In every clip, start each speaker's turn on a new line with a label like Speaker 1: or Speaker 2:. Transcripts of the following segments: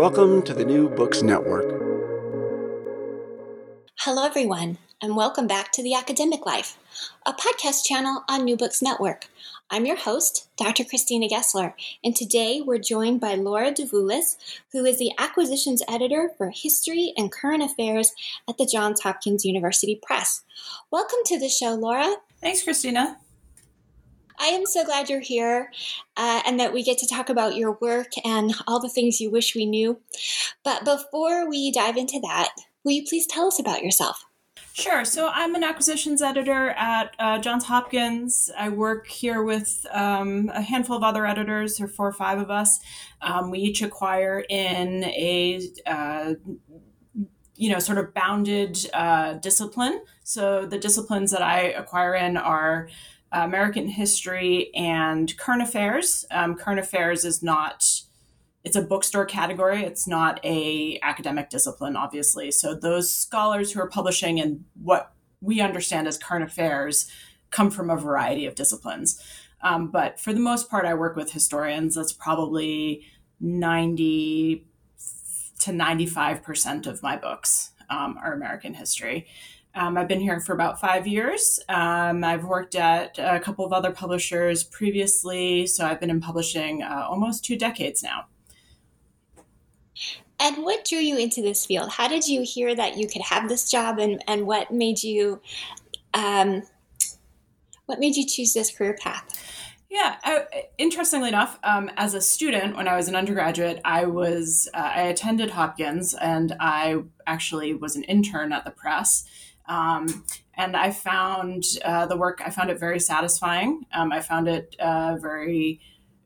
Speaker 1: Welcome to the New Books Network.
Speaker 2: Hello, everyone, and welcome back to The Academic Life, a podcast channel on New Books Network. I'm your host, Dr. Christina Gessler, and today we're joined by Laura Davulis, who is the acquisitions editor for history and current affairs at the Johns Hopkins University Press. Welcome to the show, Laura.
Speaker 3: Thanks, Christina.
Speaker 2: I am so glad you're here uh, and that we get to talk about your work and all the things you wish we knew. But before we dive into that, will you please tell us about yourself?
Speaker 3: Sure. So I'm an acquisitions editor at uh, Johns Hopkins. I work here with um, a handful of other editors, or four or five of us. Um, we each acquire in a uh, you know sort of bounded uh, discipline. So the disciplines that I acquire in are American history and current affairs. Um, current affairs is not it's a bookstore category. It's not a academic discipline, obviously. So those scholars who are publishing in what we understand as current affairs come from a variety of disciplines. Um, but for the most part, I work with historians. That's probably 90 to 95% of my books um, are American history. Um, I've been here for about five years. Um, I've worked at a couple of other publishers previously, so I've been in publishing uh, almost two decades now.
Speaker 2: And what drew you into this field? How did you hear that you could have this job, and, and what made you um, what made you choose this career path?
Speaker 3: Yeah, I, interestingly enough, um, as a student, when I was an undergraduate, I was uh, I attended Hopkins, and I actually was an intern at the press. Um, and I found uh, the work, I found it very satisfying. Um, I found it uh, very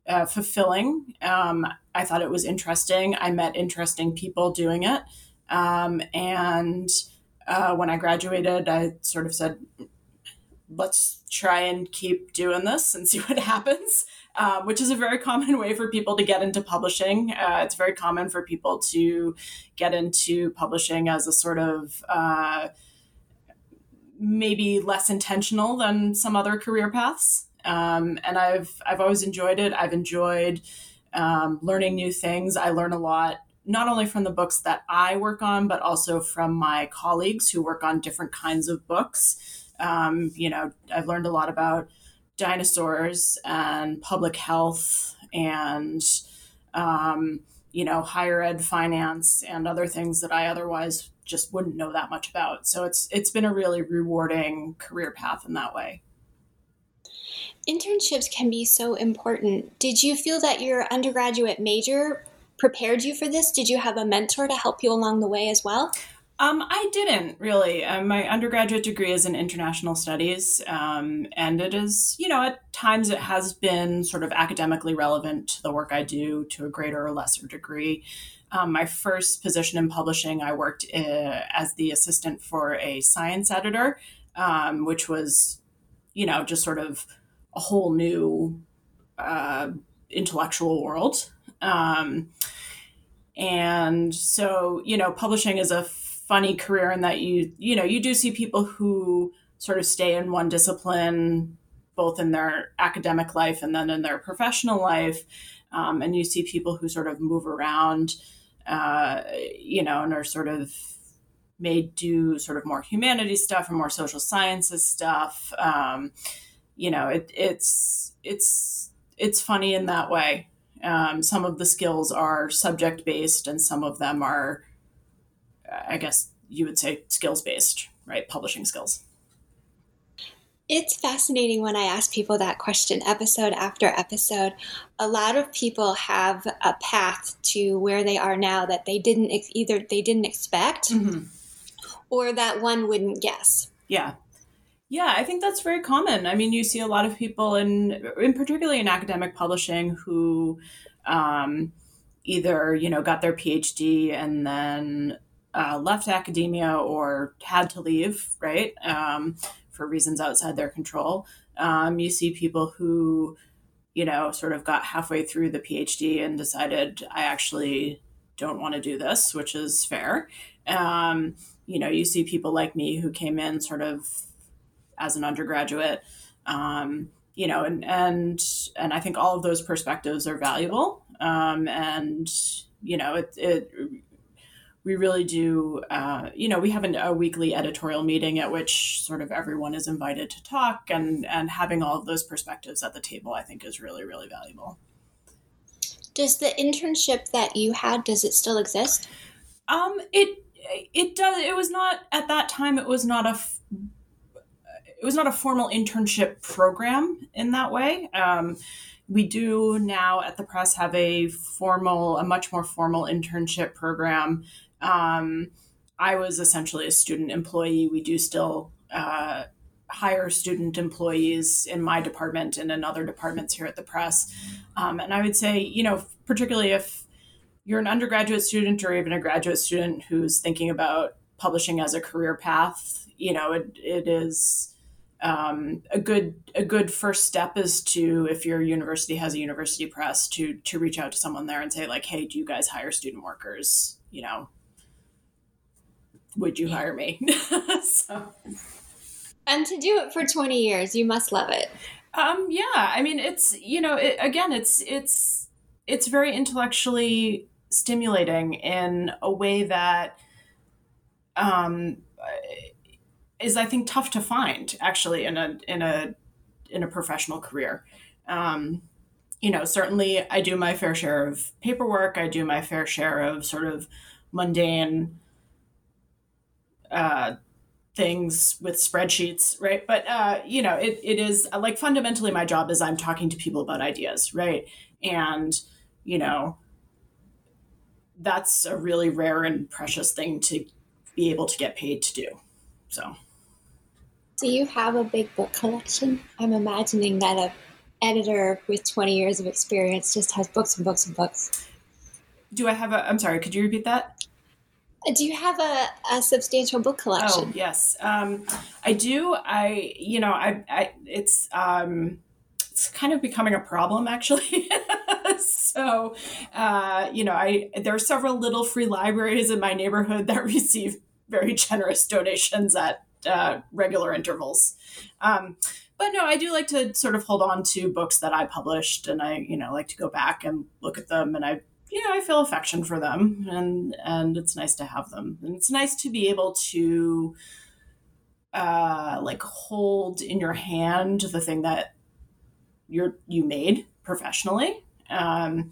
Speaker 3: uh, fulfilling. Um, I thought it was interesting. I met interesting people doing it. Um, and uh, when I graduated, I sort of said, let's try and keep doing this and see what happens, uh, which is a very common way for people to get into publishing. Uh, it's very common for people to get into publishing as a sort of uh, maybe less intentional than some other career paths. Um, and I've I've always enjoyed it. I've enjoyed um, learning new things. I learn a lot not only from the books that I work on, but also from my colleagues who work on different kinds of books. Um, you know, I've learned a lot about dinosaurs and public health and um, you know higher ed finance and other things that I otherwise just wouldn't know that much about. So it's it's been a really rewarding career path in that way.
Speaker 2: Internships can be so important. Did you feel that your undergraduate major prepared you for this? Did you have a mentor to help you along the way as well?
Speaker 3: Um, I didn't really. Um, my undergraduate degree is in international studies, um, and it is, you know, at times it has been sort of academically relevant to the work I do to a greater or lesser degree. Um, my first position in publishing, I worked uh, as the assistant for a science editor, um, which was, you know, just sort of a whole new uh, intellectual world. Um, and so, you know, publishing is a funny career in that you, you know, you do see people who sort of stay in one discipline, both in their academic life and then in their professional life. Um, and you see people who sort of move around, uh, you know, and are sort of made do sort of more humanities stuff and more social sciences stuff. Um, you know, it, it's it's it's funny in that way. Um, some of the skills are subject based, and some of them are, I guess you would say, skills based, right? Publishing skills.
Speaker 2: It's fascinating when I ask people that question episode after episode. A lot of people have a path to where they are now that they didn't either they didn't expect mm-hmm. or that one wouldn't guess.
Speaker 3: Yeah. Yeah, I think that's very common. I mean, you see a lot of people in, in particularly in academic publishing who um, either you know got their PhD and then uh, left academia or had to leave, right, um, for reasons outside their control. Um, you see people who, you know, sort of got halfway through the PhD and decided, I actually don't want to do this, which is fair. Um, you know, you see people like me who came in sort of as an undergraduate um, you know and and and i think all of those perspectives are valuable um, and you know it, it we really do uh, you know we have an, a weekly editorial meeting at which sort of everyone is invited to talk and and having all of those perspectives at the table i think is really really valuable
Speaker 2: does the internship that you had does it still exist
Speaker 3: um it it does it was not at that time it was not a it was not a formal internship program in that way. Um, we do now at the press have a formal, a much more formal internship program. Um, I was essentially a student employee. We do still uh, hire student employees in my department and in other departments here at the press. Um, and I would say, you know, particularly if you're an undergraduate student or even a graduate student who's thinking about publishing as a career path, you know, it, it is um, a good a good first step is to if your university has a university press to to reach out to someone there and say like hey do you guys hire student workers you know would you hire me so
Speaker 2: and to do it for 20 years you must love it
Speaker 3: um yeah i mean it's you know it, again it's it's it's very intellectually stimulating in a way that um is I think tough to find actually in a in a in a professional career. Um, you know, certainly I do my fair share of paperwork. I do my fair share of sort of mundane uh, things with spreadsheets, right? But uh, you know, it, it is like fundamentally my job is I'm talking to people about ideas, right? And you know, that's a really rare and precious thing to be able to get paid to do. So.
Speaker 2: Do you have a big book collection? I'm imagining that a editor with 20 years of experience just has books and books and books.
Speaker 3: Do I have a? I'm sorry. Could you repeat that?
Speaker 2: Do you have a, a substantial book collection?
Speaker 3: Oh yes, um, I do. I you know I, I it's um, it's kind of becoming a problem actually. so uh, you know I there are several little free libraries in my neighborhood that receive very generous donations at uh, regular intervals. Um, but no, I do like to sort of hold on to books that I published, and I, you know, like to go back and look at them, and I, you know, I feel affection for them, and and it's nice to have them, and it's nice to be able to, uh, like hold in your hand the thing that you're you made professionally. Um,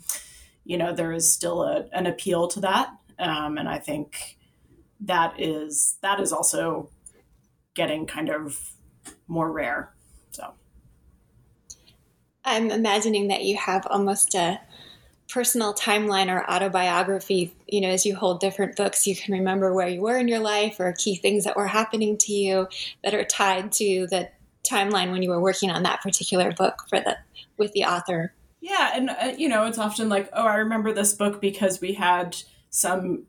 Speaker 3: you know, there is still a, an appeal to that, um, and I think that is that is also getting kind of more rare. So
Speaker 2: I'm imagining that you have almost a personal timeline or autobiography. You know, as you hold different books, you can remember where you were in your life or key things that were happening to you that are tied to the timeline when you were working on that particular book for the with the author.
Speaker 3: Yeah, and uh, you know, it's often like, oh, I remember this book because we had some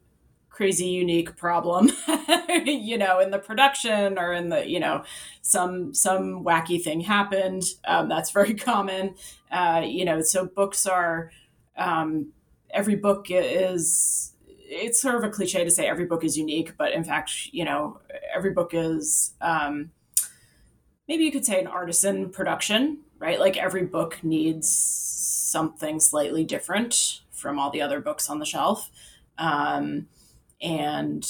Speaker 3: crazy unique problem you know in the production or in the you know some some wacky thing happened um, that's very common uh, you know so books are um, every book is it's sort of a cliche to say every book is unique, but in fact, you know, every book is um, maybe you could say an artisan production, right? Like every book needs something slightly different from all the other books on the shelf. Um, and,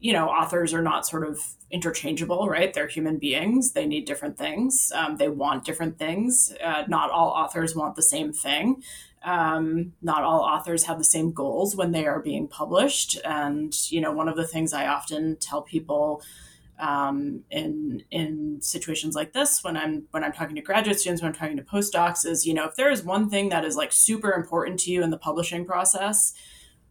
Speaker 3: you know, authors are not sort of interchangeable, right? They're human beings. They need different things. Um, they want different things. Uh, not all authors want the same thing. Um, not all authors have the same goals when they are being published. And, you know, one of the things I often tell people um, in in situations like this when I'm when I'm talking to graduate students, when I'm talking to postdocs, is you know if there is one thing that is like super important to you in the publishing process,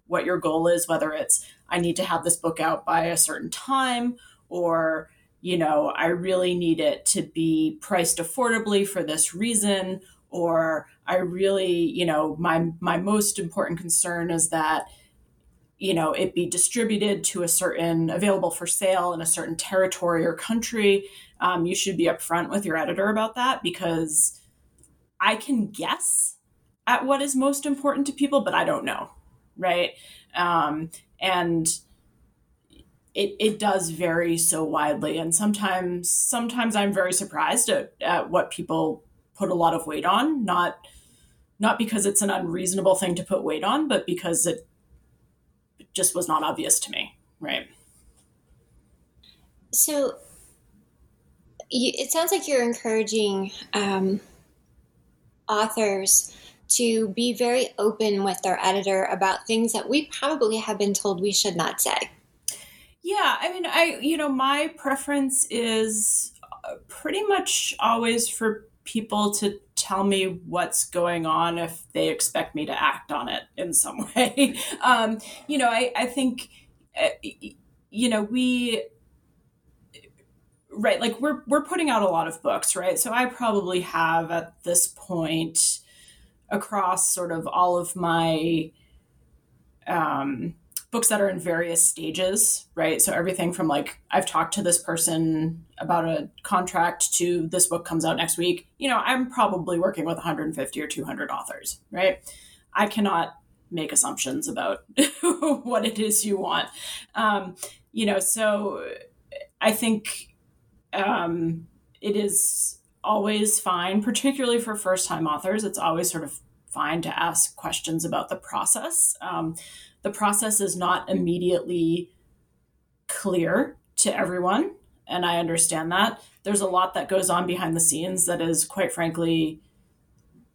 Speaker 3: what your goal is, whether it's I need to have this book out by a certain time, or you know I really need it to be priced affordably for this reason, or I really you know my my most important concern is that you know it be distributed to a certain available for sale in a certain territory or country. Um, you should be upfront with your editor about that because i can guess at what is most important to people but i don't know right? Um, and it, it does vary so widely. And sometimes sometimes i'm very surprised at, at what people put a lot of weight on not not because it's an unreasonable thing to put weight on but because it just was not obvious to me, right?
Speaker 2: So you, it sounds like you're encouraging um, authors to be very open with their editor about things that we probably have been told we should not say.
Speaker 3: Yeah, I mean, I, you know, my preference is uh, pretty much always for people to tell me what's going on if they expect me to act on it in some way. um, you know, I, I think, uh, you know, we, right, like we're, we're putting out a lot of books, right? So I probably have at this point across sort of all of my, um, books that are in various stages, right? So everything from like I've talked to this person about a contract to this book comes out next week. You know, I'm probably working with 150 or 200 authors, right? I cannot make assumptions about what it is you want. Um, you know, so I think um, it is always fine, particularly for first time authors. It's always sort of fine to ask questions about the process. Um, the process is not immediately clear to everyone. And I understand that. There's a lot that goes on behind the scenes that is, quite frankly,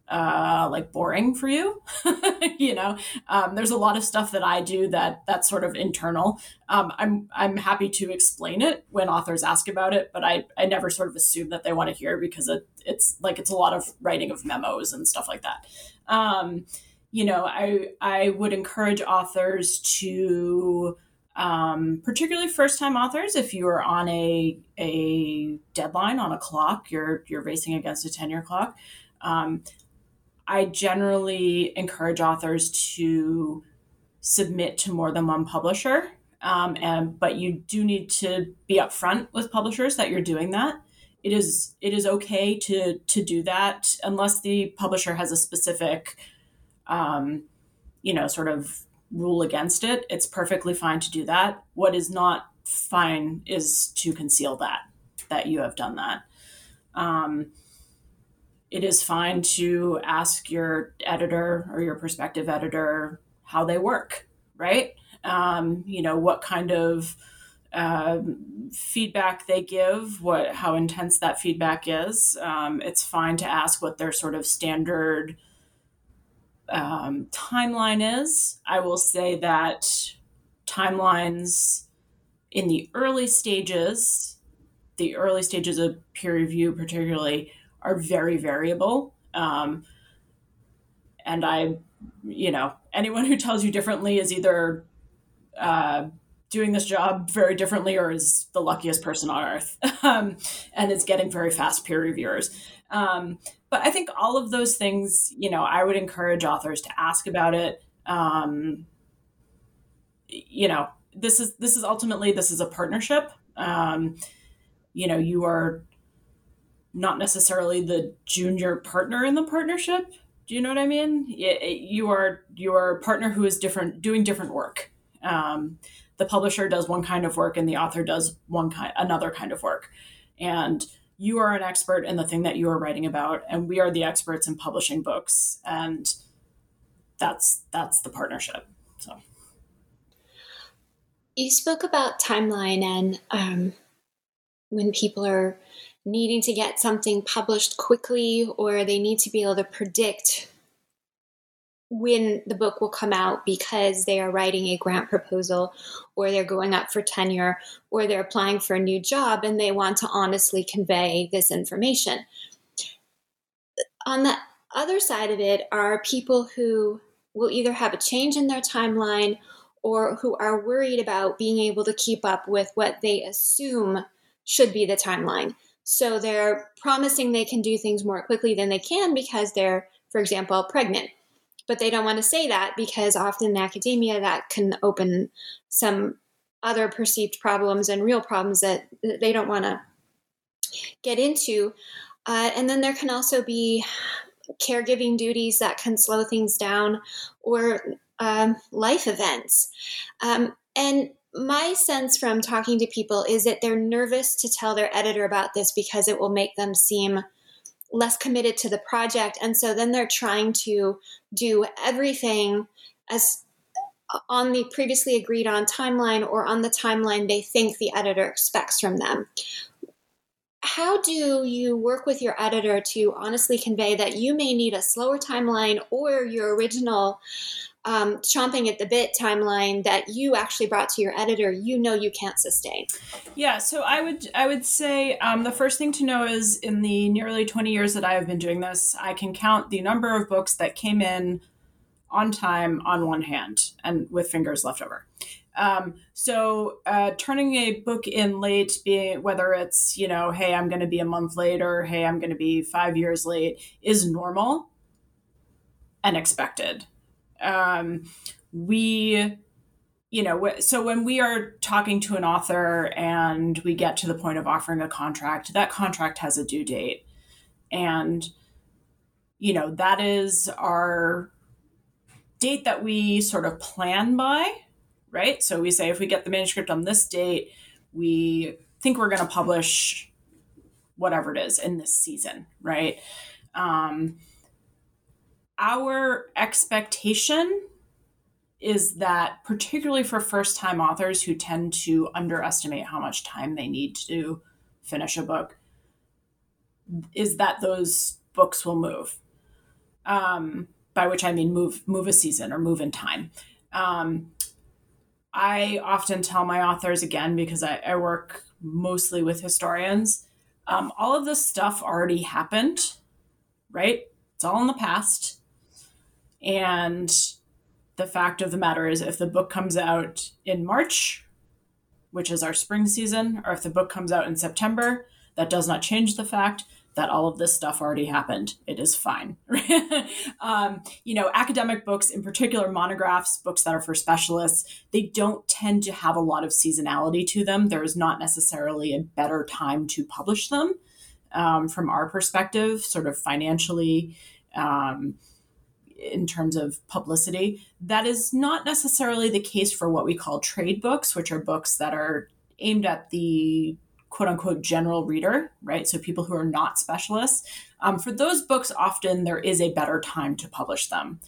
Speaker 3: uh, like boring for you. you know, um, there's a lot of stuff that I do that that's sort of internal. Um, I'm I'm happy to explain it when authors ask about it, but I I never sort of assume that they want to hear because it it's like it's a lot of writing of memos and stuff like that. Um, you know, I I would encourage authors to, um, particularly first time authors, if you are on a a deadline on a clock, you're you're racing against a tenure clock. Um, I generally encourage authors to submit to more than one publisher, um, and but you do need to be upfront with publishers that you're doing that. It is it is okay to to do that unless the publisher has a specific um, you know, sort of rule against it, it's perfectly fine to do that. What is not fine is to conceal that, that you have done that. Um, it is fine to ask your editor or your prospective editor how they work, right? Um, you know, what kind of uh, feedback they give, what how intense that feedback is. Um, it's fine to ask what their sort of standard um, timeline is. I will say that timelines in the early stages, the early stages of peer review, particularly, are very variable. Um, and I, you know, anyone who tells you differently is either uh, doing this job very differently or is the luckiest person on earth um, and is getting very fast peer reviewers. Um, but I think all of those things, you know, I would encourage authors to ask about it. Um, you know, this is this is ultimately this is a partnership. Um, you know, you are not necessarily the junior partner in the partnership. Do you know what I mean? You are your partner who is different, doing different work. Um, the publisher does one kind of work, and the author does one kind, another kind of work. And you are an expert in the thing that you are writing about, and we are the experts in publishing books, and that's that's the partnership. So,
Speaker 2: you spoke about timeline and um, when people are needing to get something published quickly or they need to be able to predict when the book will come out because they are writing a grant proposal or they're going up for tenure or they're applying for a new job and they want to honestly convey this information. On the other side of it are people who will either have a change in their timeline or who are worried about being able to keep up with what they assume should be the timeline. So they're promising they can do things more quickly than they can because they're, for example, pregnant. But they don't want to say that because often in academia that can open some other perceived problems and real problems that they don't want to get into. Uh, and then there can also be caregiving duties that can slow things down or um, life events. Um, and my sense from talking to people is that they're nervous to tell their editor about this because it will make them seem less committed to the project. And so then they're trying to do everything as uh, on the previously agreed on timeline or on the timeline they think the editor expects from them. How do you work with your editor to honestly convey that you may need a slower timeline or your original um, chomping at the bit timeline that you actually brought to your editor you know you can't sustain.
Speaker 3: Yeah so i would i would say um, the first thing to know is in the nearly 20 years that i have been doing this i can count the number of books that came in on time on one hand and with fingers left over. Um, so uh, turning a book in late being whether it's you know hey i'm going to be a month late or hey i'm going to be five years late is normal and expected um, we you know so when we are talking to an author and we get to the point of offering a contract that contract has a due date. And you know that is our date that we sort of plan by right? So we say if we get the manuscript on this date we think we're going to publish whatever it is in this season right? Um, our expectation is that particularly for first time authors who tend to underestimate how much time they need to finish a book is that those books will move. Um, by which i mean move move a season or move in time. Um, i often tell my authors again because i, I work mostly with historians um, all of this stuff already happened right? It's all in the past and the fact of the matter is, if the book comes out in March, which is our spring season, or if the book comes out in September, that does not change the fact that all of this stuff already happened. It is fine. um, you know, academic books, in particular monographs, books that are for specialists, they don't tend to have a lot of seasonality to them. There is not necessarily a better time to publish them um, from our perspective, sort of financially. Um, in terms of publicity. That is not necessarily the case for what we call trade books, which are books that are aimed at the quote unquote general reader, right? So people who are not specialists. Um, for those books, often there is a better time to publish them.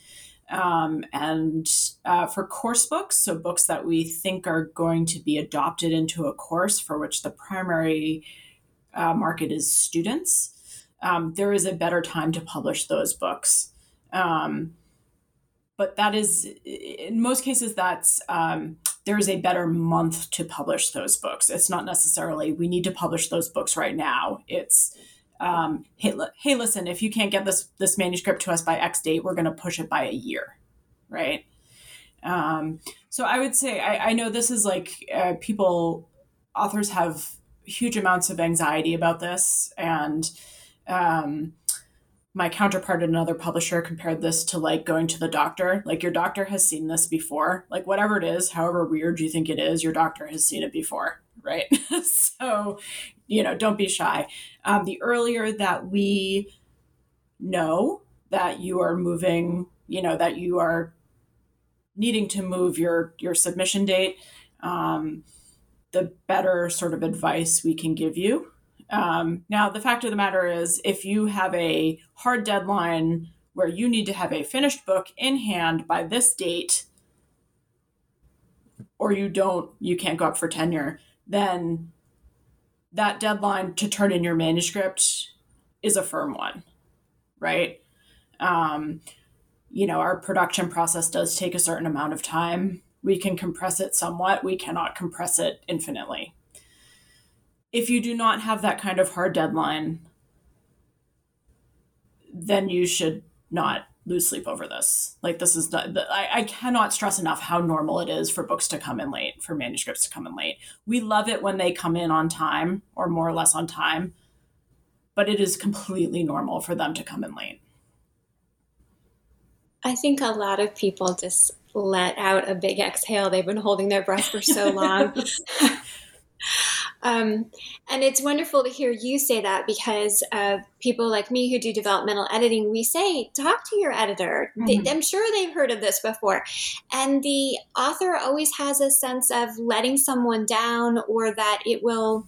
Speaker 3: Um, and uh, for course books, so books that we think are going to be adopted into a course for which the primary uh, market is students, um, there is a better time to publish those books. Um, but that is, in most cases, that's um, there is a better month to publish those books. It's not necessarily we need to publish those books right now. It's um, hey, hey, listen, if you can't get this this manuscript to us by X date, we're going to push it by a year, right? Um, so I would say I, I know this is like uh, people, authors have huge amounts of anxiety about this, and um, my counterpart at another publisher compared this to like going to the doctor. Like your doctor has seen this before. Like whatever it is, however weird you think it is, your doctor has seen it before, right? so, you know, don't be shy. Um, the earlier that we know that you are moving, you know, that you are needing to move your your submission date, um, the better sort of advice we can give you. Um, now, the fact of the matter is, if you have a hard deadline where you need to have a finished book in hand by this date, or you don't, you can't go up for tenure, then that deadline to turn in your manuscript is a firm one, right? Um, you know, our production process does take a certain amount of time. We can compress it somewhat, we cannot compress it infinitely. If you do not have that kind of hard deadline, then you should not lose sleep over this. Like this is not, I, I cannot stress enough how normal it is for books to come in late, for manuscripts to come in late. We love it when they come in on time or more or less on time, but it is completely normal for them to come in late.
Speaker 2: I think a lot of people just let out a big exhale. They've been holding their breath for so long. Um, and it's wonderful to hear you say that because uh, people like me who do developmental editing, we say, talk to your editor. Mm-hmm. They, I'm sure they've heard of this before. And the author always has a sense of letting someone down or that it will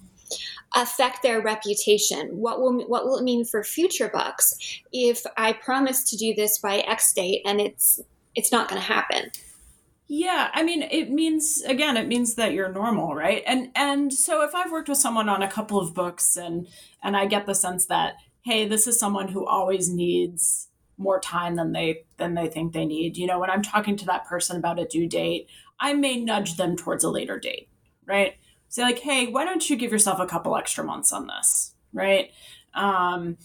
Speaker 2: affect their reputation what will what will it mean for future books if i promise to do this by x date and it's it's not going to happen
Speaker 3: yeah, I mean, it means again, it means that you're normal, right? And and so if I've worked with someone on a couple of books and and I get the sense that hey, this is someone who always needs more time than they than they think they need. You know, when I'm talking to that person about a due date, I may nudge them towards a later date, right? Say like, "Hey, why don't you give yourself a couple extra months on this?" right? Um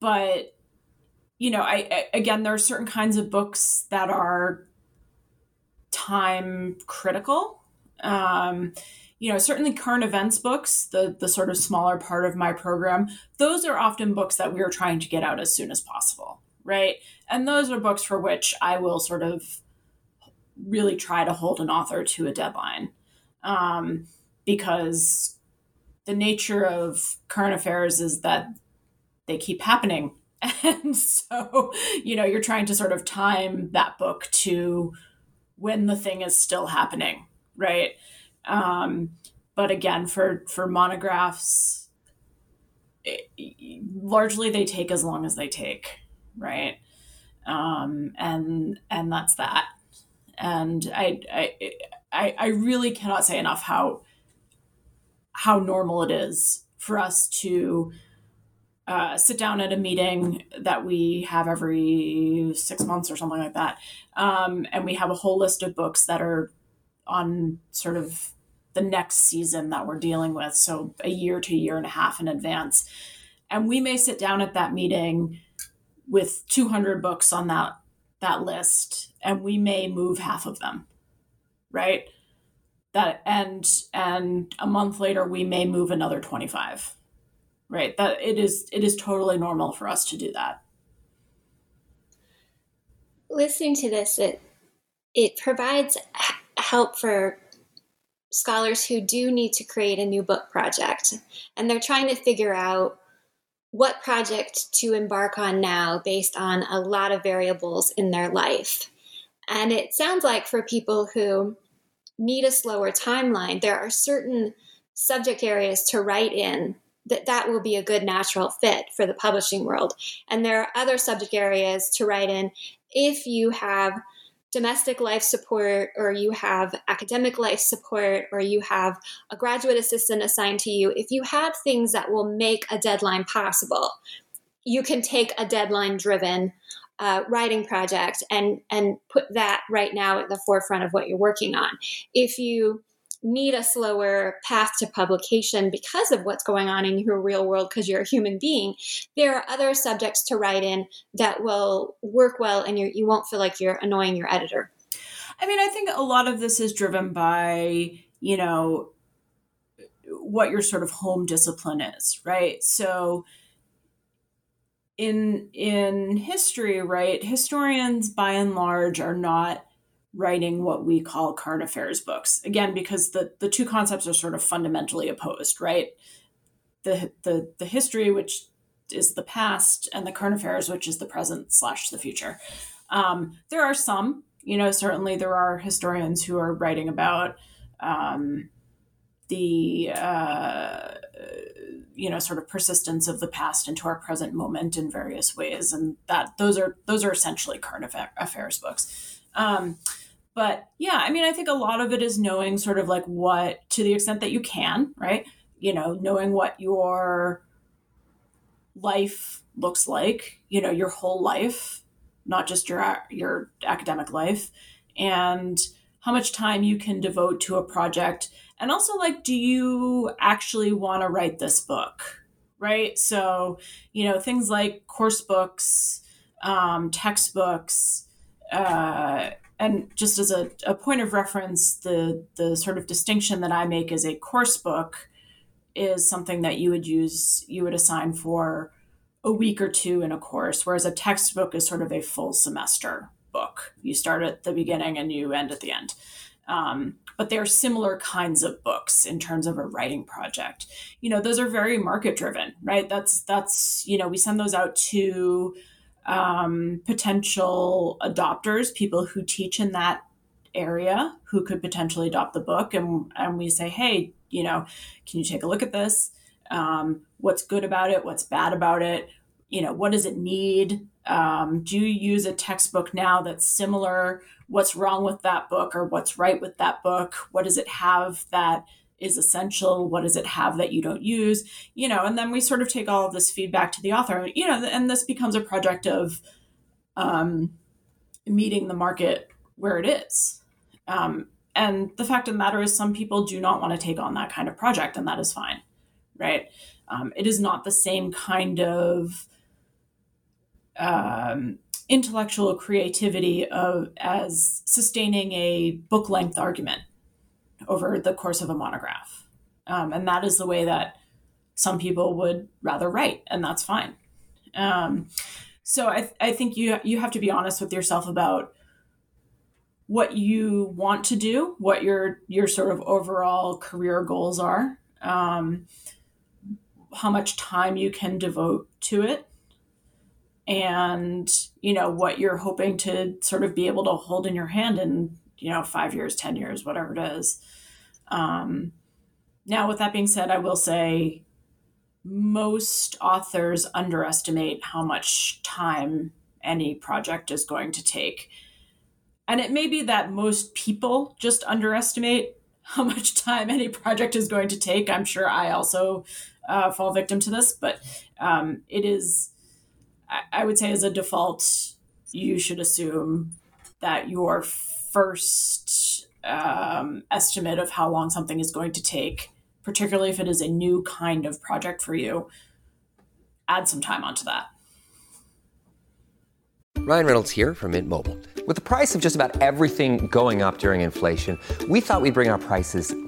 Speaker 3: but you know, I, I again there are certain kinds of books that are time critical. Um, you know, certainly current events books, the the sort of smaller part of my program, those are often books that we are trying to get out as soon as possible, right? And those are books for which I will sort of really try to hold an author to a deadline, um, because the nature of current affairs is that they keep happening, and so you know you're trying to sort of time that book to when the thing is still happening, right? Um, but again, for for monographs, it, largely they take as long as they take, right? Um, and and that's that. And I, I I I really cannot say enough how how normal it is for us to uh, sit down at a meeting that we have every six months or something like that. Um, and we have a whole list of books that are on sort of the next season that we're dealing with. So a year to a year and a half in advance. And we may sit down at that meeting with 200 books on that that list and we may move half of them right that and and a month later we may move another 25 right that it is it is totally normal for us to do that.
Speaker 2: Listening to this it it provides help for scholars who do need to create a new book project and they're trying to figure out what project to embark on now based on a lot of variables in their life. And it sounds like for people who need a slower timeline there are certain subject areas to write in that that will be a good natural fit for the publishing world. And there are other subject areas to write in if you have domestic life support or you have academic life support or you have a graduate assistant assigned to you if you have things that will make a deadline possible you can take a deadline driven uh, writing project and and put that right now at the forefront of what you're working on if you need a slower path to publication because of what's going on in your real world because you're a human being there are other subjects to write in that will work well and you won't feel like you're annoying your editor.
Speaker 3: I mean i think a lot of this is driven by you know what your sort of home discipline is right? So in in history right historians by and large are not writing what we call current affairs books again because the the two concepts are sort of fundamentally opposed right the the the history which is the past, and the current affairs, which is the present slash the future. Um, there are some, you know, certainly there are historians who are writing about um, the uh, you know sort of persistence of the past into our present moment in various ways, and that those are those are essentially current affairs books. Um, but yeah, I mean, I think a lot of it is knowing sort of like what, to the extent that you can, right? You know, knowing what your life looks like, you know, your whole life, not just your your academic life, and how much time you can devote to a project and also like do you actually want to write this book right so you know things like course books um, textbooks uh, and just as a, a point of reference the the sort of distinction that i make is a course book is something that you would use you would assign for a week or two in a course whereas a textbook is sort of a full semester book you start at the beginning and you end at the end um, but they're similar kinds of books in terms of a writing project. You know, those are very market driven, right? That's that's you know we send those out to um, potential adopters, people who teach in that area who could potentially adopt the book, and and we say, hey, you know, can you take a look at this? Um, what's good about it? What's bad about it? You know, what does it need? Um, do you use a textbook now that's similar? What's wrong with that book or what's right with that book? What does it have that is essential? What does it have that you don't use? You know, and then we sort of take all of this feedback to the author, you know, and this becomes a project of um, meeting the market where it is. Um, and the fact of the matter is, some people do not want to take on that kind of project, and that is fine, right? Um, it is not the same kind of um, intellectual creativity of as sustaining a book length argument over the course of a monograph. Um, and that is the way that some people would rather write, and that's fine. Um, so I, I think you you have to be honest with yourself about what you want to do, what your your sort of overall career goals are, um, how much time you can devote to it, and you know what you're hoping to sort of be able to hold in your hand in you know five years ten years whatever it is um, now with that being said i will say most authors underestimate how much time any project is going to take. And it may be that most people just underestimate how much time any project is going to take. I'm sure i also uh, fall victim to this but um, it is I would say as a default, you should assume that your first um, estimate of how long something is going to take, particularly if it is a new kind of project for you, add some time onto that.
Speaker 4: Ryan Reynolds here from Mint Mobile. With the price of just about everything going up during inflation, we thought we'd bring our prices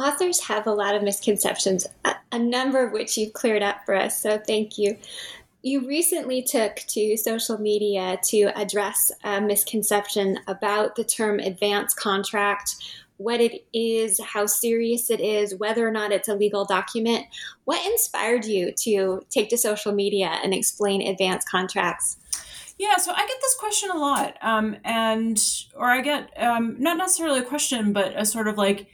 Speaker 2: Authors have a lot of misconceptions, a, a number of which you've cleared up for us. So thank you. You recently took to social media to address a misconception about the term advance contract, what it is, how serious it is, whether or not it's a legal document. What inspired you to take to social media and explain advance contracts?
Speaker 3: Yeah, so I get this question a lot, um, and or I get um, not necessarily a question, but a sort of like,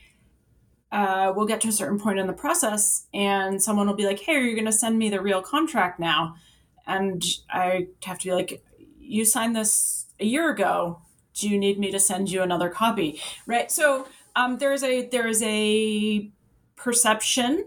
Speaker 3: uh, we'll get to a certain point in the process, and someone will be like, "Hey, are you going to send me the real contract now?" and I have to be like, you signed this a year ago. Do you need me to send you another copy? Right. So um, there's a there is a perception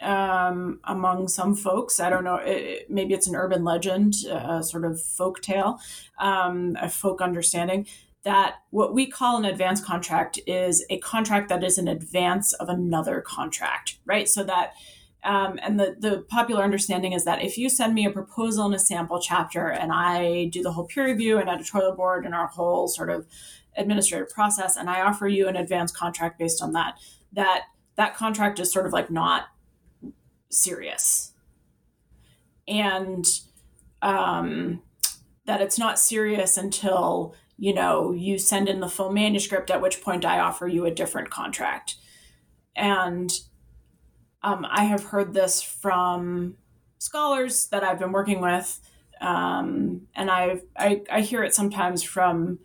Speaker 3: um, among some folks. I don't know. It, maybe it's an urban legend, a sort of folk tale, um, a folk understanding that what we call an advance contract is a contract that is in advance of another contract, right? So that um, and the, the popular understanding is that if you send me a proposal and a sample chapter and I do the whole peer review and editorial board and our whole sort of administrative process and I offer you an advance contract based on that, that that contract is sort of like not serious. And um, that it's not serious until you know you send in the full manuscript at which point i offer you a different contract. And um, i have heard this from scholars that i've been working with um, and I've, I, I hear it sometimes from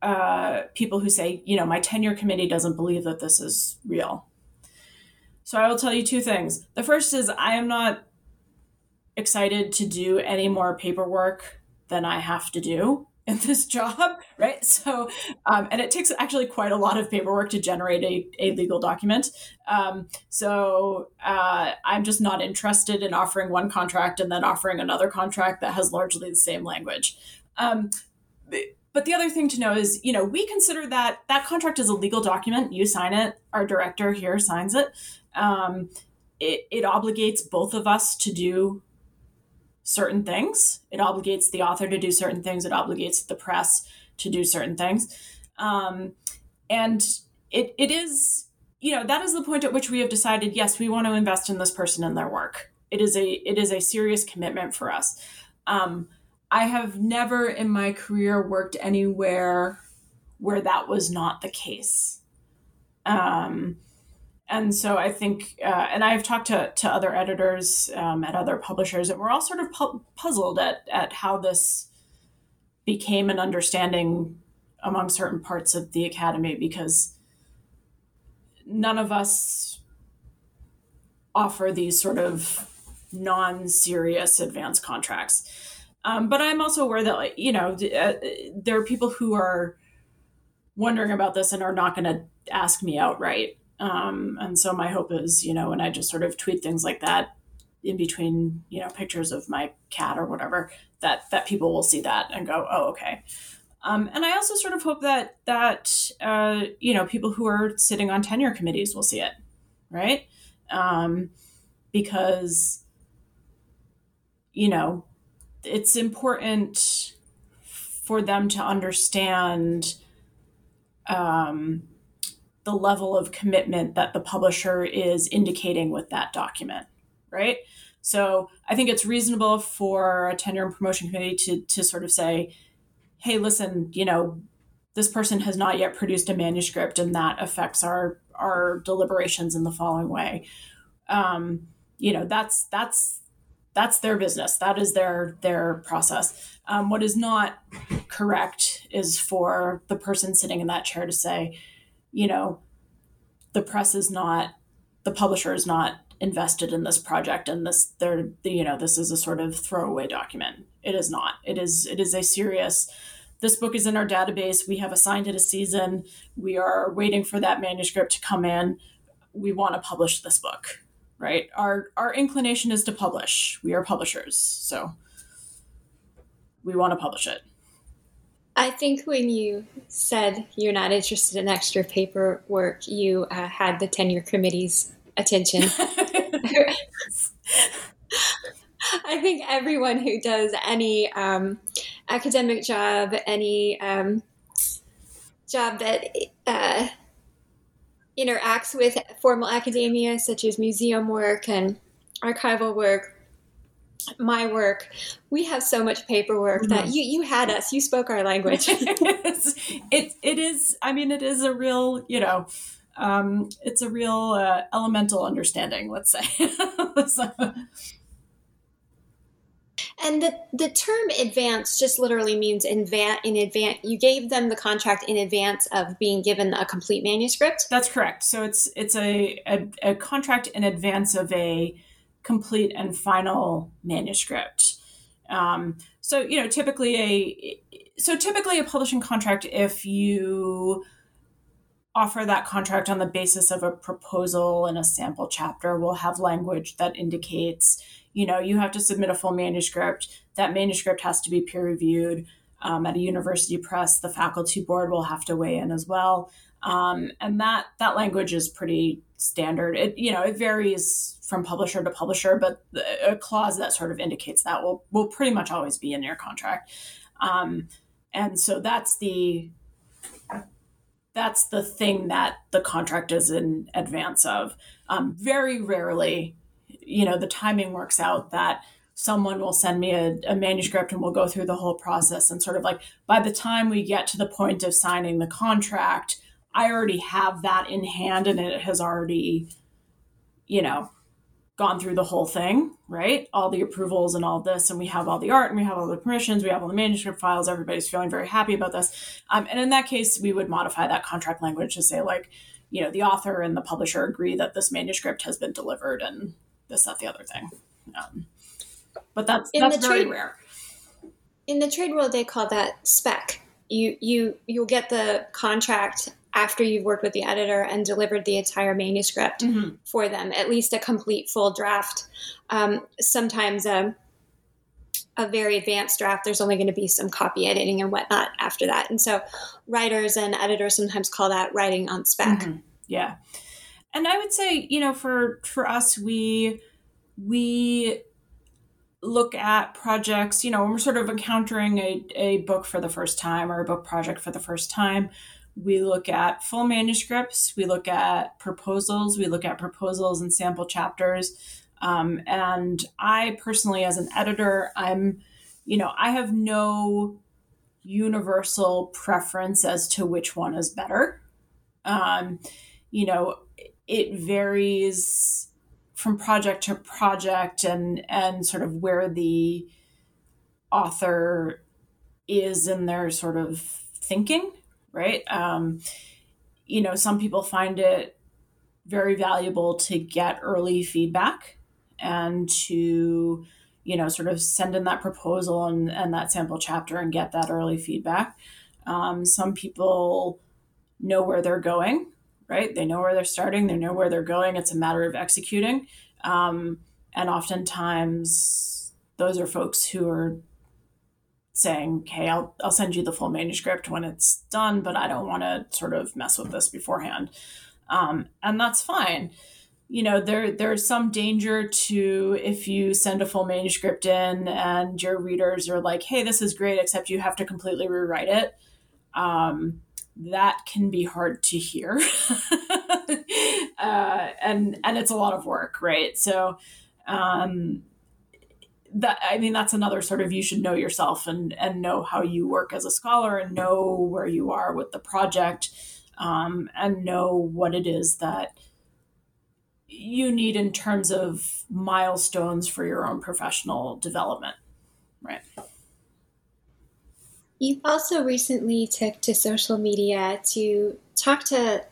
Speaker 3: uh, people who say you know my tenure committee doesn't believe that this is real. So i will tell you two things. The first is i am not excited to do any more paperwork than I have to do in this job, right? So, um, and it takes actually quite a lot of paperwork to generate a, a legal document. Um, so, uh, I'm just not interested in offering one contract and then offering another contract that has largely the same language. Um, but the other thing to know is, you know, we consider that that contract is a legal document. You sign it. Our director here signs it. Um, it, it obligates both of us to do certain things. It obligates the author to do certain things. It obligates the press to do certain things. Um, and it, it is, you know, that is the point at which we have decided, yes, we want to invest in this person and their work. It is a, it is a serious commitment for us. Um, I have never in my career worked anywhere where that was not the case. Um, and so I think, uh, and I've talked to, to other editors um, at other publishers, and we're all sort of pu- puzzled at, at how this became an understanding among certain parts of the academy because none of us offer these sort of non-serious advance contracts. Um, but I'm also aware that, like, you know, uh, there are people who are wondering about this and are not going to ask me outright. Um, and so my hope is, you know, when I just sort of tweet things like that in between, you know, pictures of my cat or whatever, that that people will see that and go, oh, okay. Um, and I also sort of hope that that uh, you know people who are sitting on tenure committees will see it, right? Um, because you know it's important for them to understand um, the level of commitment that the publisher is indicating with that document, right? So I think it's reasonable for a tenure and promotion committee to, to sort of say, hey, listen, you know, this person has not yet produced a manuscript and that affects our our deliberations in the following way. Um, you know, that's that's that's their business. That is their their process. Um, what is not correct is for the person sitting in that chair to say, you know, the press is not, the publisher is not invested in this project and this they're you know this is a sort of throwaway document. It is not. It is it is a serious this book is in our database. We have assigned it a season. We are waiting for that manuscript to come in. We want to publish this book right? Our our inclination is to publish. We are publishers so we want to publish it
Speaker 2: I think when you said you're not interested in extra paperwork, you uh, had the tenure committee's attention. I think everyone who does any um, academic job, any um, job that uh, interacts with formal academia, such as museum work and archival work, my work we have so much paperwork mm-hmm. that you you had us you spoke our language
Speaker 3: it it is i mean it is a real you know um, it's a real uh, elemental understanding let's say so.
Speaker 2: and the the term advance just literally means in advance in advance you gave them the contract in advance of being given a complete manuscript
Speaker 3: that's correct so it's it's a, a, a contract in advance of a complete and final manuscript. Um, so you know, typically a so typically a publishing contract, if you offer that contract on the basis of a proposal and a sample chapter, will have language that indicates, you know, you have to submit a full manuscript. That manuscript has to be peer reviewed. Um, at a university press, the faculty board will have to weigh in as well. Um, and that that language is pretty standard. It you know it varies from publisher to publisher, but a clause that sort of indicates that will will pretty much always be in your contract. Um, and so that's the that's the thing that the contract is in advance of. Um, very rarely, you know, the timing works out that someone will send me a, a, manuscript and we'll go through the whole process and sort of like by the time we get to the point of signing the contract i already have that in hand and it has already you know gone through the whole thing right all the approvals and all this and we have all the art and we have all the permissions we have all the manuscript files everybody's feeling very happy about this um, and in that case we would modify that contract language to say like you know the author and the publisher agree that this manuscript has been delivered and this that the other thing um, but that's in that's very trade, rare.
Speaker 2: In the trade world, they call that spec. You you you'll get the contract after you've worked with the editor and delivered the entire manuscript mm-hmm. for them, at least a complete full draft. Um, sometimes a a very advanced draft, there's only going to be some copy editing and whatnot after that. And so writers and editors sometimes call that writing on spec. Mm-hmm.
Speaker 3: Yeah. And I would say, you know, for for us, we we look at projects, you know, when we're sort of encountering a, a book for the first time or a book project for the first time, we look at full manuscripts, we look at proposals, we look at proposals and sample chapters. Um, and I personally, as an editor, I'm, you know, I have no universal preference as to which one is better. Um, you know, it varies from project to project and and sort of where the author is in their sort of thinking right um, you know some people find it very valuable to get early feedback and to you know sort of send in that proposal and, and that sample chapter and get that early feedback um, some people know where they're going right? They know where they're starting, they know where they're going. It's a matter of executing. Um, and oftentimes, those are folks who are saying, "Okay, I'll I'll send you the full manuscript when it's done, but I don't want to sort of mess with this beforehand," um, and that's fine. You know, there there's some danger to if you send a full manuscript in and your readers are like, "Hey, this is great," except you have to completely rewrite it. Um, that can be hard to hear uh, and and it's a lot of work right so um, that i mean that's another sort of you should know yourself and and know how you work as a scholar and know where you are with the project um, and know what it is that you need in terms of milestones for your own professional development. Right.
Speaker 2: You've also recently took to social media to talk to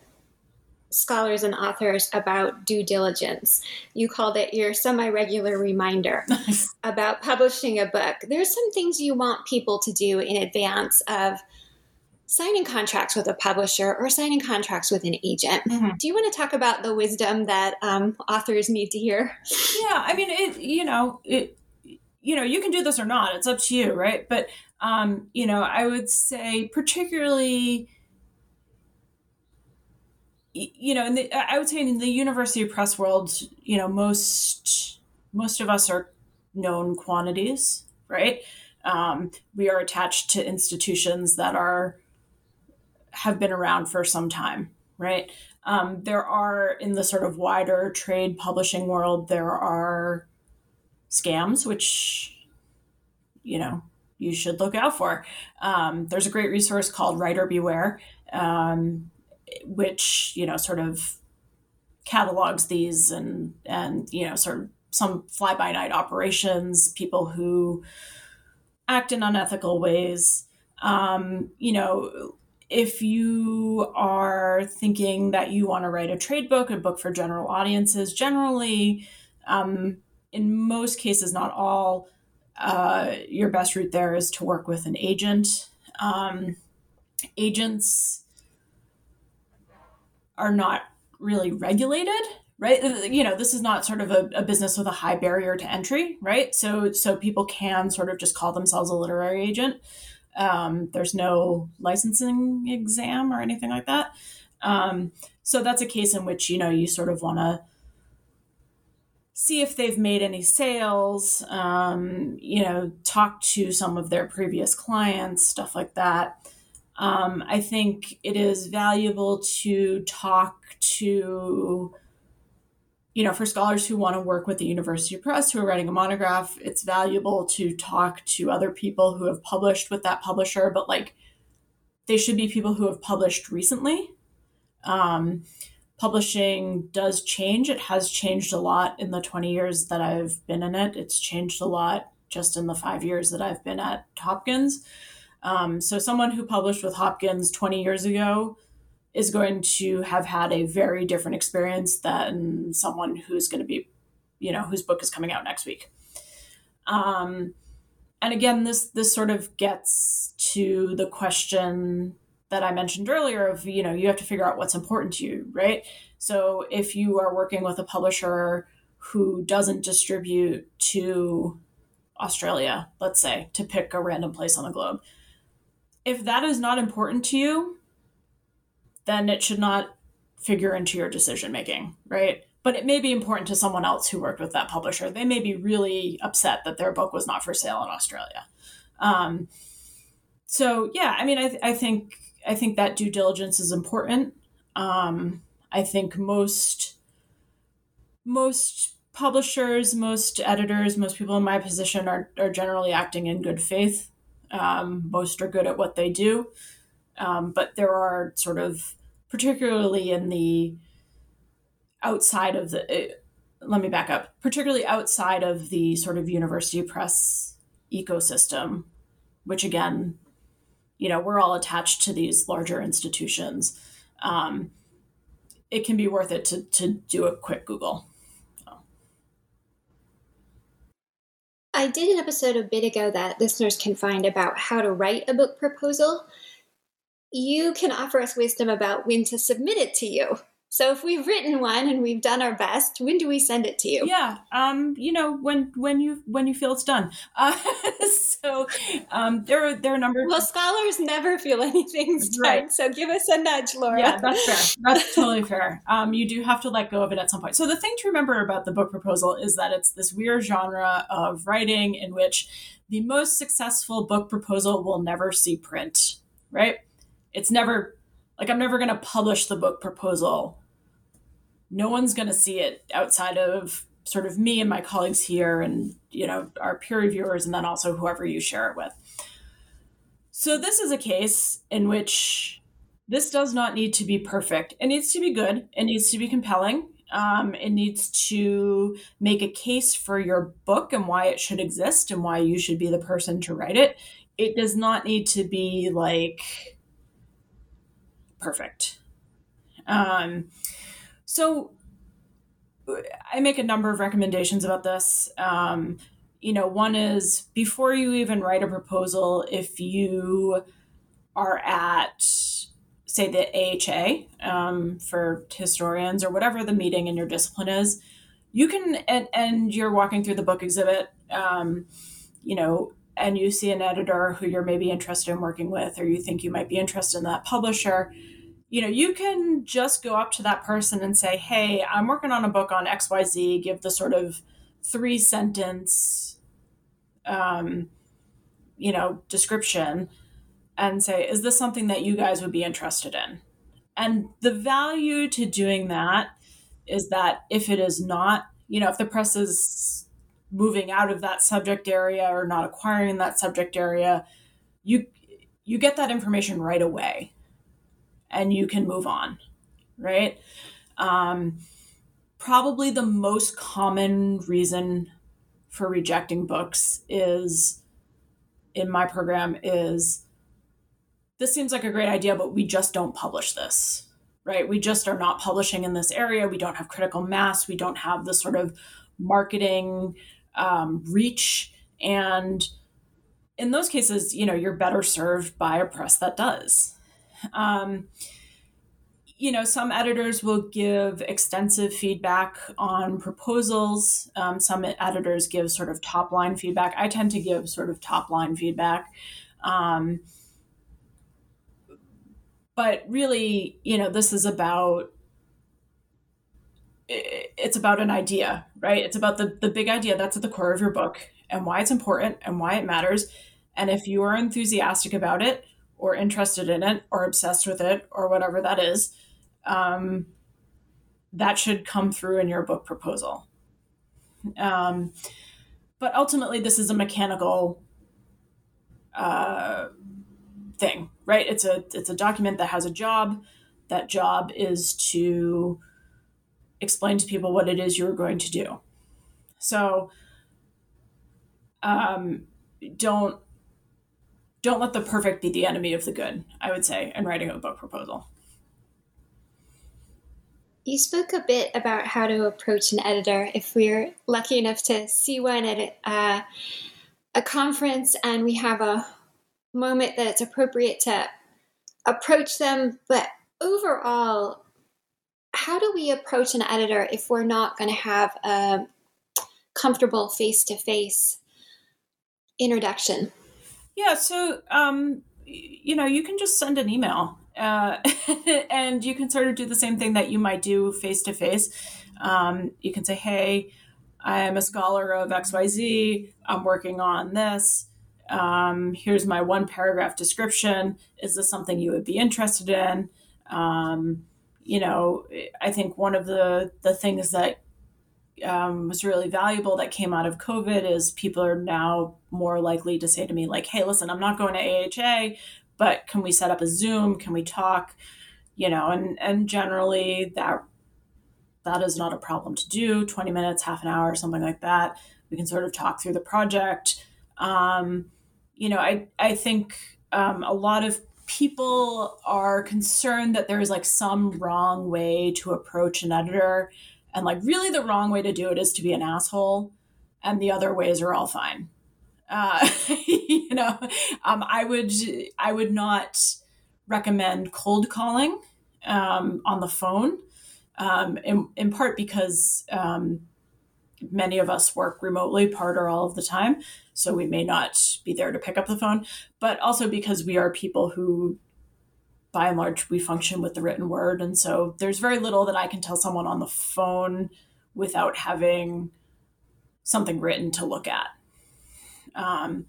Speaker 2: scholars and authors about due diligence. You called it your semi regular reminder about publishing a book. There's some things you want people to do in advance of signing contracts with a publisher or signing contracts with an agent. Mm-hmm. Do you want to talk about the wisdom that um, authors need to hear?
Speaker 3: Yeah, I mean, it, you know, it, you know, you can do this or not. It's up to you, right? But um, you know, I would say particularly, you know, in the, I would say in the university press world, you know, most most of us are known quantities, right? Um, we are attached to institutions that are have been around for some time, right? Um, there are in the sort of wider trade publishing world, there are scams, which you know you should look out for. Um, there's a great resource called Writer Beware, um, which you know sort of catalogs these and and you know sort of some fly by night operations, people who act in unethical ways. Um, you know, if you are thinking that you want to write a trade book, a book for general audiences, generally, um, in most cases, not all, uh, your best route there is to work with an agent. Um, agents are not really regulated right? You know this is not sort of a, a, business with a high barrier to entry right? So so people can sort of just call themselves a literary agent. Um, there's no licensing exam or anything like that. Um, so that's a case in which you know you sort of want to see if they've made any sales, um, you know, talk to some of their previous clients, stuff like that. Um, I think it is valuable to talk to, you know, for scholars who want to work with the university press who are writing a monograph, it's valuable to talk to other people who have published with that publisher, but like they should be people who have published recently. Um, publishing does change. It has changed a lot in the 20 years that I've been in it. It's changed a lot just in the five years that I've been at Hopkins. Um, so, someone who published with Hopkins 20 years ago is going to have had a very different experience than someone who's going to be, you know, whose book is coming out next week. Um, and again, this this sort of gets to the question that I mentioned earlier of you know you have to figure out what's important to you, right? So if you are working with a publisher who doesn't distribute to Australia, let's say, to pick a random place on the globe, if that is not important to you, then it should not figure into your decision making, right? But it may be important to someone else who worked with that publisher. They may be really upset that their book was not for sale in Australia. Um, so yeah, I mean, I, th- I think I think that due diligence is important. Um, I think most most publishers, most editors, most people in my position are are generally acting in good faith. Um, most are good at what they do, um, but there are sort of, particularly in the outside of the. Uh, let me back up. Particularly outside of the sort of university press ecosystem, which again, you know, we're all attached to these larger institutions. Um, it can be worth it to to do a quick Google.
Speaker 2: I did an episode a bit ago that listeners can find about how to write a book proposal. You can offer us wisdom about when to submit it to you. So if we've written one and we've done our best, when do we send it to you?
Speaker 3: Yeah, um, you know when when you when you feel it's done. Uh, so um, there are there are a number.
Speaker 2: Well, scholars never feel anything's done. Right. So give us a nudge, Laura.
Speaker 3: Yeah, that's fair. That's totally fair. Um, you do have to let go of it at some point. So the thing to remember about the book proposal is that it's this weird genre of writing in which the most successful book proposal will never see print. Right? It's never like I'm never going to publish the book proposal no one's going to see it outside of sort of me and my colleagues here and you know our peer reviewers and then also whoever you share it with. So this is a case in which this does not need to be perfect. It needs to be good. It needs to be compelling. Um, it needs to make a case for your book and why it should exist and why you should be the person to write it. It does not need to be like perfect. Um, so I make a number of recommendations about this. Um, you know, one is before you even write a proposal, if you are at, say, the AHA um, for historians or whatever the meeting in your discipline is, you can, and, and you're walking through the book exhibit, um, you know, and you see an editor who you're maybe interested in working with, or you think you might be interested in that publisher you know, you can just go up to that person and say, Hey, I'm working on a book on XYZ, give the sort of three sentence, um, you know, description and say, Is this something that you guys would be interested in? And the value to doing that is that if it is not, you know, if the press is moving out of that subject area or not acquiring that subject area, you you get that information right away and you can move on, right? Um, probably the most common reason for rejecting books is in my program is this seems like a great idea, but we just don't publish this, right? We just are not publishing in this area. We don't have critical mass. We don't have the sort of marketing um, reach. And in those cases, you know, you're better served by a press that does. Um, you know, some editors will give extensive feedback on proposals. Um, some editors give sort of top line feedback. I tend to give sort of top line feedback. Um, but really, you know, this is about it's about an idea, right? It's about the the big idea that's at the core of your book and why it's important and why it matters. And if you are enthusiastic about it, or interested in it or obsessed with it or whatever that is, um, that should come through in your book proposal. Um, but ultimately, this is a mechanical uh, thing, right? It's a it's a document that has a job. That job is to explain to people what it is you're going to do. So, um, don't don't let the perfect be the enemy of the good. I would say in writing a book proposal.
Speaker 2: You spoke a bit about how to approach an editor if we're lucky enough to see one at a, uh, a conference and we have a moment that it's appropriate to approach them. But overall, how do we approach an editor if we're not going to have a comfortable face to face introduction?
Speaker 3: Yeah, so um, you know, you can just send an email uh, and you can sort of do the same thing that you might do face to face. You can say, hey, I'm a scholar of XYZ, I'm working on this. Um, here's my one paragraph description. Is this something you would be interested in? Um, you know, I think one of the the things that um, was really valuable that came out of COVID is people are now more likely to say to me like, "Hey, listen, I'm not going to AHA, but can we set up a Zoom? Can we talk? You know, and and generally that that is not a problem to do. Twenty minutes, half an hour, something like that. We can sort of talk through the project. Um, you know, I I think um, a lot of people are concerned that there is like some wrong way to approach an editor, and like really the wrong way to do it is to be an asshole, and the other ways are all fine. Uh, you know, um, I would I would not recommend cold calling um, on the phone, um, in, in part because um, many of us work remotely part or all of the time, so we may not be there to pick up the phone, but also because we are people who by and large we function with the written word and so there's very little that i can tell someone on the phone without having something written to look at um,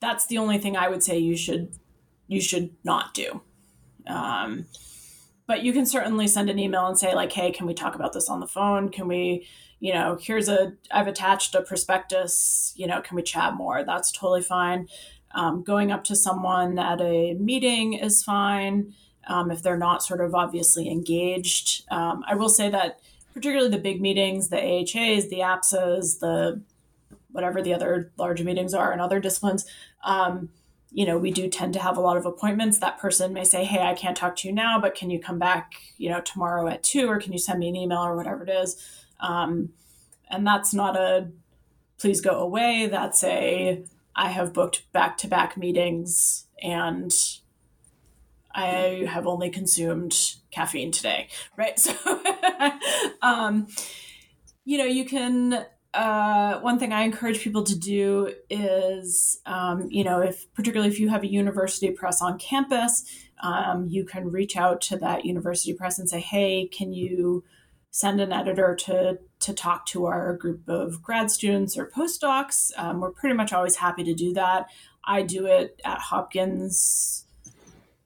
Speaker 3: that's the only thing I would say you should you should not do. Um, but you can certainly send an email and say like, "Hey, can we talk about this on the phone? Can we, you know, here's a I've attached a prospectus. You know, can we chat more? That's totally fine. Um, going up to someone at a meeting is fine um, if they're not sort of obviously engaged. Um, I will say that particularly the big meetings, the AHAs, the APSAs, the whatever the other large meetings are in other disciplines, um, you know, we do tend to have a lot of appointments. That person may say, "Hey, I can't talk to you now, but can you come back, you know, tomorrow at two, or can you send me an email or whatever it is?" Um, and that's not a please go away. That's a I have booked back to back meetings and I have only consumed caffeine today, right? So, um, you know, you can uh, one thing I encourage people to do is, um, you know, if particularly if you have a university press on campus, um, you can reach out to that university press and say, "Hey, can you send an editor to to talk to our group of grad students or postdocs?" Um, we're pretty much always happy to do that. I do it at Hopkins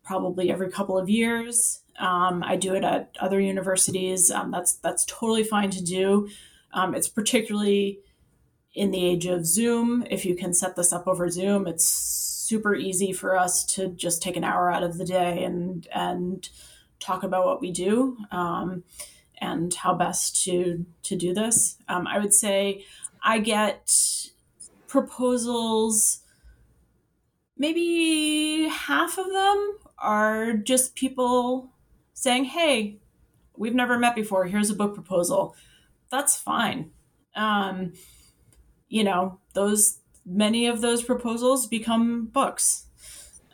Speaker 3: probably every couple of years. Um, I do it at other universities. Um, that's that's totally fine to do. Um, it's particularly in the age of Zoom. If you can set this up over Zoom, it's super easy for us to just take an hour out of the day and and talk about what we do um, and how best to to do this. Um, I would say I get proposals. Maybe half of them are just people saying, "Hey, we've never met before. Here's a book proposal." that's fine. Um, you know, those many of those proposals become books.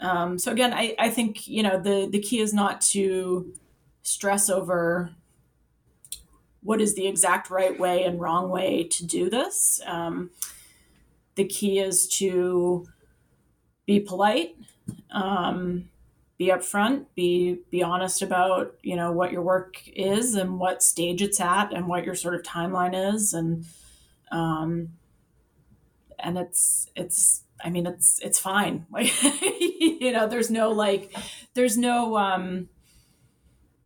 Speaker 3: Um, so again, I, I think you know the the key is not to stress over what is the exact right way and wrong way to do this. Um, the key is to be polite, um, be upfront, be be honest about you know what your work is and what stage it's at and what your sort of timeline is and um, and it's it's I mean it's it's fine. Like you know, there's no like there's no um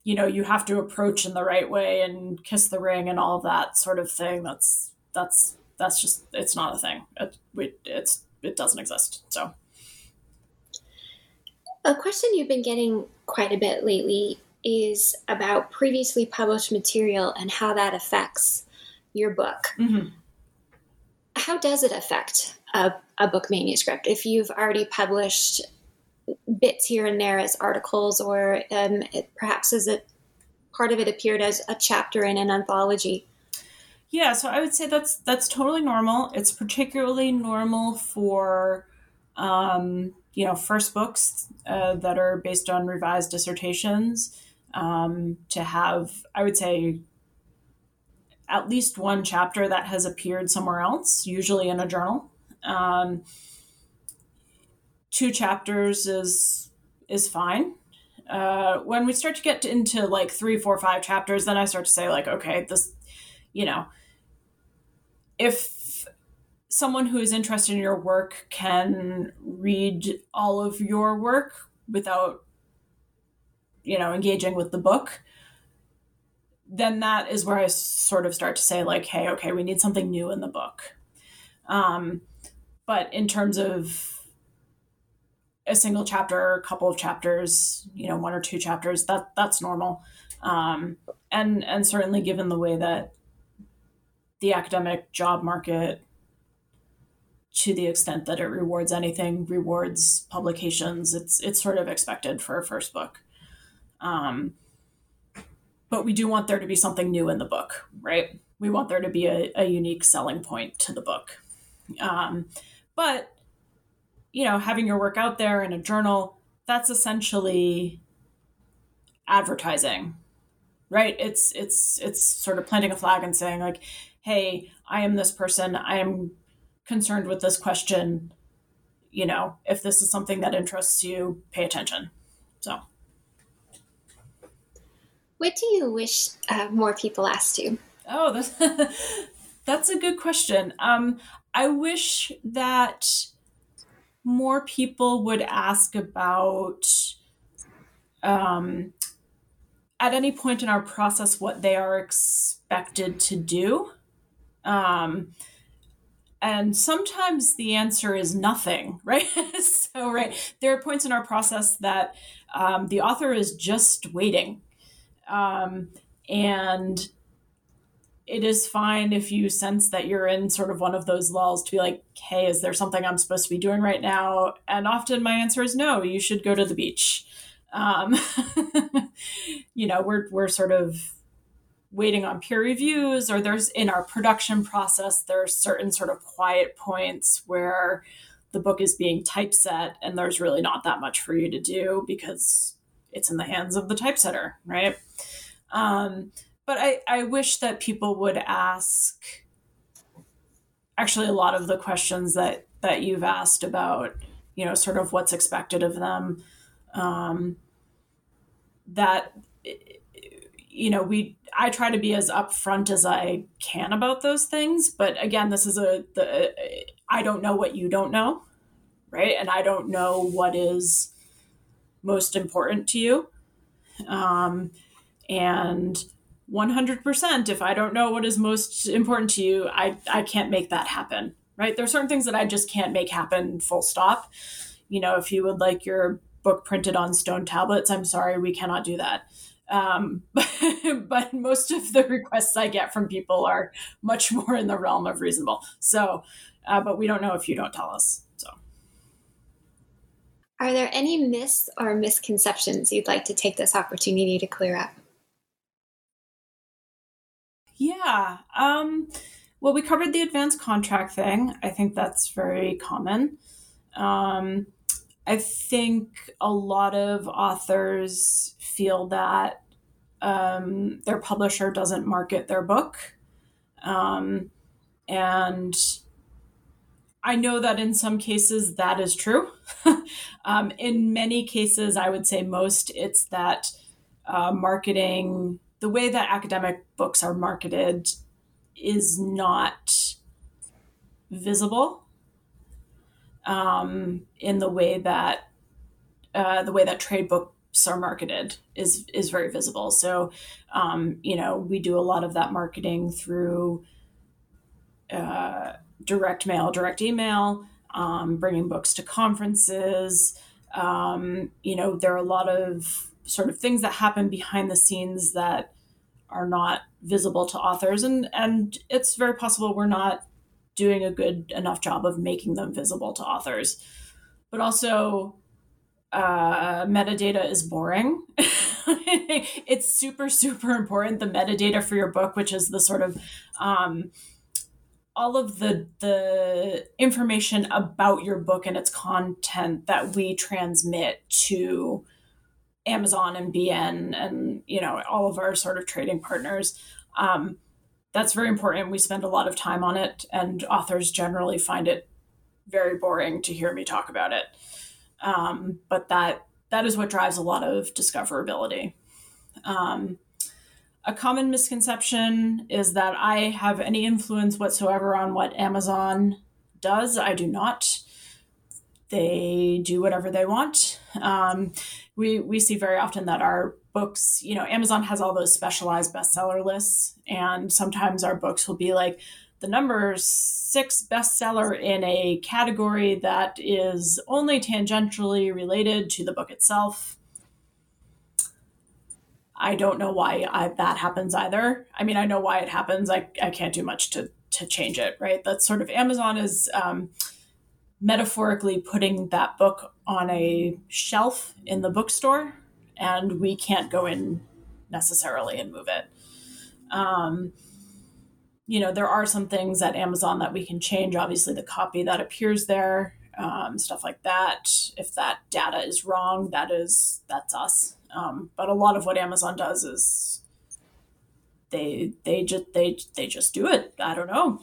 Speaker 3: you know, you have to approach in the right way and kiss the ring and all that sort of thing. That's that's that's just it's not a thing. It, it's it doesn't exist. So
Speaker 2: a question you've been getting quite a bit lately is about previously published material and how that affects your book. Mm-hmm. How does it affect a, a book manuscript? If you've already published bits here and there as articles, or um, perhaps as a part of it appeared as a chapter in an anthology.
Speaker 3: Yeah, so I would say that's that's totally normal. It's particularly normal for um, you know first books uh, that are based on revised dissertations um, to have I would say at least one chapter that has appeared somewhere else, usually in a journal. Um, two chapters is is fine. Uh, when we start to get into like three, four, five chapters, then I start to say like, okay, this, you know, if someone who is interested in your work can read all of your work without, you know, engaging with the book, then that is where I sort of start to say like, hey, okay, we need something new in the book. Um, but in terms of a single chapter, a couple of chapters, you know, one or two chapters, that that's normal. Um, and and certainly given the way that the academic job market to the extent that it rewards anything rewards publications it's it's sort of expected for a first book. Um, but we do want there to be something new in the book right? We want there to be a, a unique selling point to the book. Um, but you know, having your work out there in a journal, that's essentially advertising. Right? It's it's it's sort of planting a flag and saying like, "Hey, I am this person. I am concerned with this question. You know, if this is something that interests you, pay attention." So,
Speaker 2: what do you wish uh, more people asked you?
Speaker 3: Oh, that's that's a good question. Um, I wish that more people would ask about um, at any point in our process what they are expected to do. Um, and sometimes the answer is nothing, right? so, right, there are points in our process that um, the author is just waiting. Um, and it is fine if you sense that you're in sort of one of those lulls to be like, hey, is there something I'm supposed to be doing right now? And often my answer is no, you should go to the beach. Um, you know, we're, we're sort of waiting on peer reviews, or there's in our production process, there's certain sort of quiet points where the book is being typeset and there's really not that much for you to do because it's in the hands of the typesetter, right? Um, but I, I wish that people would ask actually a lot of the questions that that you've asked about you know sort of what's expected of them. Um, that you know we i try to be as upfront as i can about those things but again this is a the i don't know what you don't know right? And i don't know what is most important to you. Um, and 100% if i don't know what is most important to you i i can't make that happen right? There are certain things that i just can't make happen full stop. You know if you would like your book printed on stone tablets i'm sorry we cannot do that. Um, but, but most of the requests i get from people are much more in the realm of reasonable. So uh, but we don't know if you don't tell us so.
Speaker 2: Are there any myths or misconceptions you'd like to take this opportunity to clear up
Speaker 3: yeah. Um, well, we covered the advanced contract thing. I think that's very common. Um, I think a lot of authors feel that um, their publisher doesn't market their book. Um, and I know that in some cases that is true. um, in many cases, I would say most, it's that uh, marketing the way that academic books are marketed is not visible um, in the way that uh, the way that trade books are marketed is is very visible. So, um, you know, we do a lot of that marketing through uh, direct mail, direct email, um, bringing books to conferences. Um, you know, there are a lot of sort of things that happen behind the scenes that are not visible to authors, and and it's very possible we're not doing a good enough job of making them visible to authors. But also, uh, metadata is boring. it's super super important. The metadata for your book, which is the sort of um, all of the the information about your book and its content that we transmit to Amazon and BN and you know all of our sort of trading partners. Um, that's very important. We spend a lot of time on it, and authors generally find it very boring to hear me talk about it. Um, but that that is what drives a lot of discoverability. Um, a common misconception is that I have any influence whatsoever on what Amazon does. I do not. They do whatever they want. Um, we we see very often that our books, you know, Amazon has all those specialized bestseller lists, and sometimes our books will be like the number six bestseller in a category that is only tangentially related to the book itself I don't know why I, that happens either. I mean, I know why it happens. I, I can't do much to, to change it, right? That's sort of Amazon is um, metaphorically putting that book on a shelf in the bookstore, and we can't go in necessarily and move it. Um, you know, there are some things at Amazon that we can change. Obviously, the copy that appears there, um, stuff like that. If that data is wrong, that is that's us. Um, but a lot of what Amazon does is they they just they they just do it. I don't know.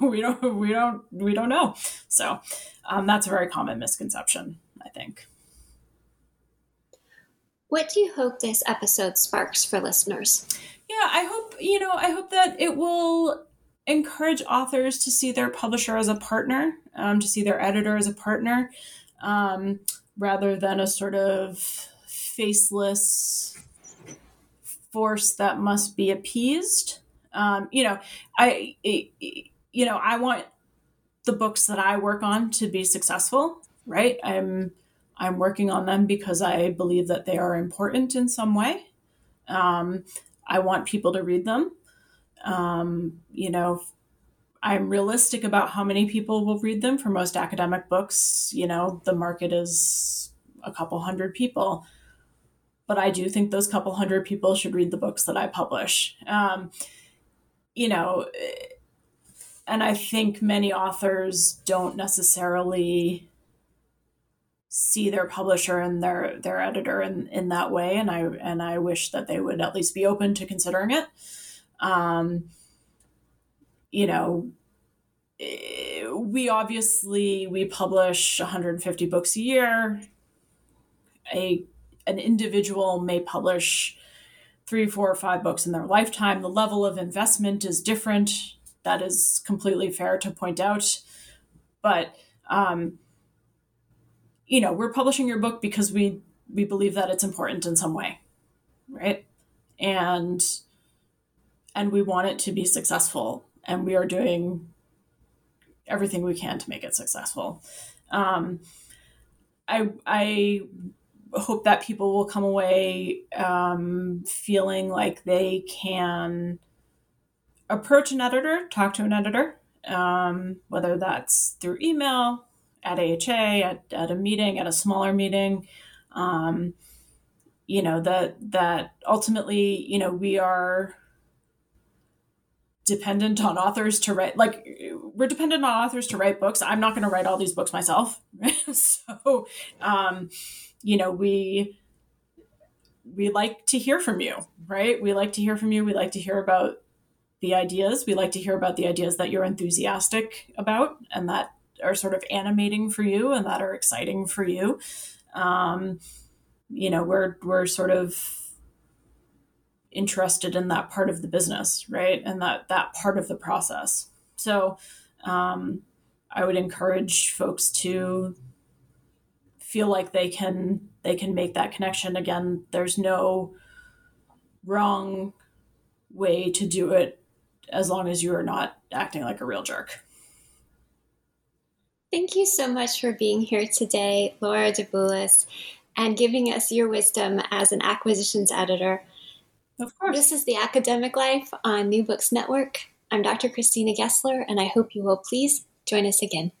Speaker 3: we don't we don't we don't know. So um, that's a very common misconception, I think.
Speaker 2: What do you hope this episode sparks for listeners?
Speaker 3: Yeah, I hope you know. I hope that it will encourage authors to see their publisher as a partner, um, to see their editor as a partner, um, rather than a sort of faceless force that must be appeased. Um, you know, I, you know, I want the books that I work on to be successful, right? I'm, I'm working on them because I believe that they are important in some way. Um, I want people to read them. Um, you know, I'm realistic about how many people will read them. For most academic books, you know, the market is a couple hundred people but I do think those couple hundred people should read the books that I publish. Um, you know, and I think many authors don't necessarily see their publisher and their their editor in, in that way, and I and I wish that they would at least be open to considering it. Um, you know, we obviously we publish 150 books a year. A an individual may publish three, four, or five books in their lifetime. The level of investment is different. That is completely fair to point out. But um, you know, we're publishing your book because we we believe that it's important in some way, right? And and we want it to be successful, and we are doing everything we can to make it successful. Um, I I hope that people will come away um, feeling like they can approach an editor, talk to an editor, um, whether that's through email, at AHA, at, at a meeting, at a smaller meeting. Um, you know that that ultimately, you know, we are dependent on authors to write like we're dependent on authors to write books i'm not going to write all these books myself so um, you know, we we like to hear from you, right? We like to hear from you. We like to hear about the ideas. We like to hear about the ideas that you're enthusiastic about and that are sort of animating for you and that are exciting for you. Um, you know, we're we're sort of interested in that part of the business, right? And that that part of the process. So, um, I would encourage folks to feel like they can they can make that connection again there's no wrong way to do it as long as you are not acting like a real jerk
Speaker 2: Thank you so much for being here today, Laura Davulis, and giving us your wisdom as an acquisitions editor.
Speaker 3: Of course.
Speaker 2: This is The Academic Life on New Books Network. I'm Dr. Christina Gessler, and I hope you will please join us again.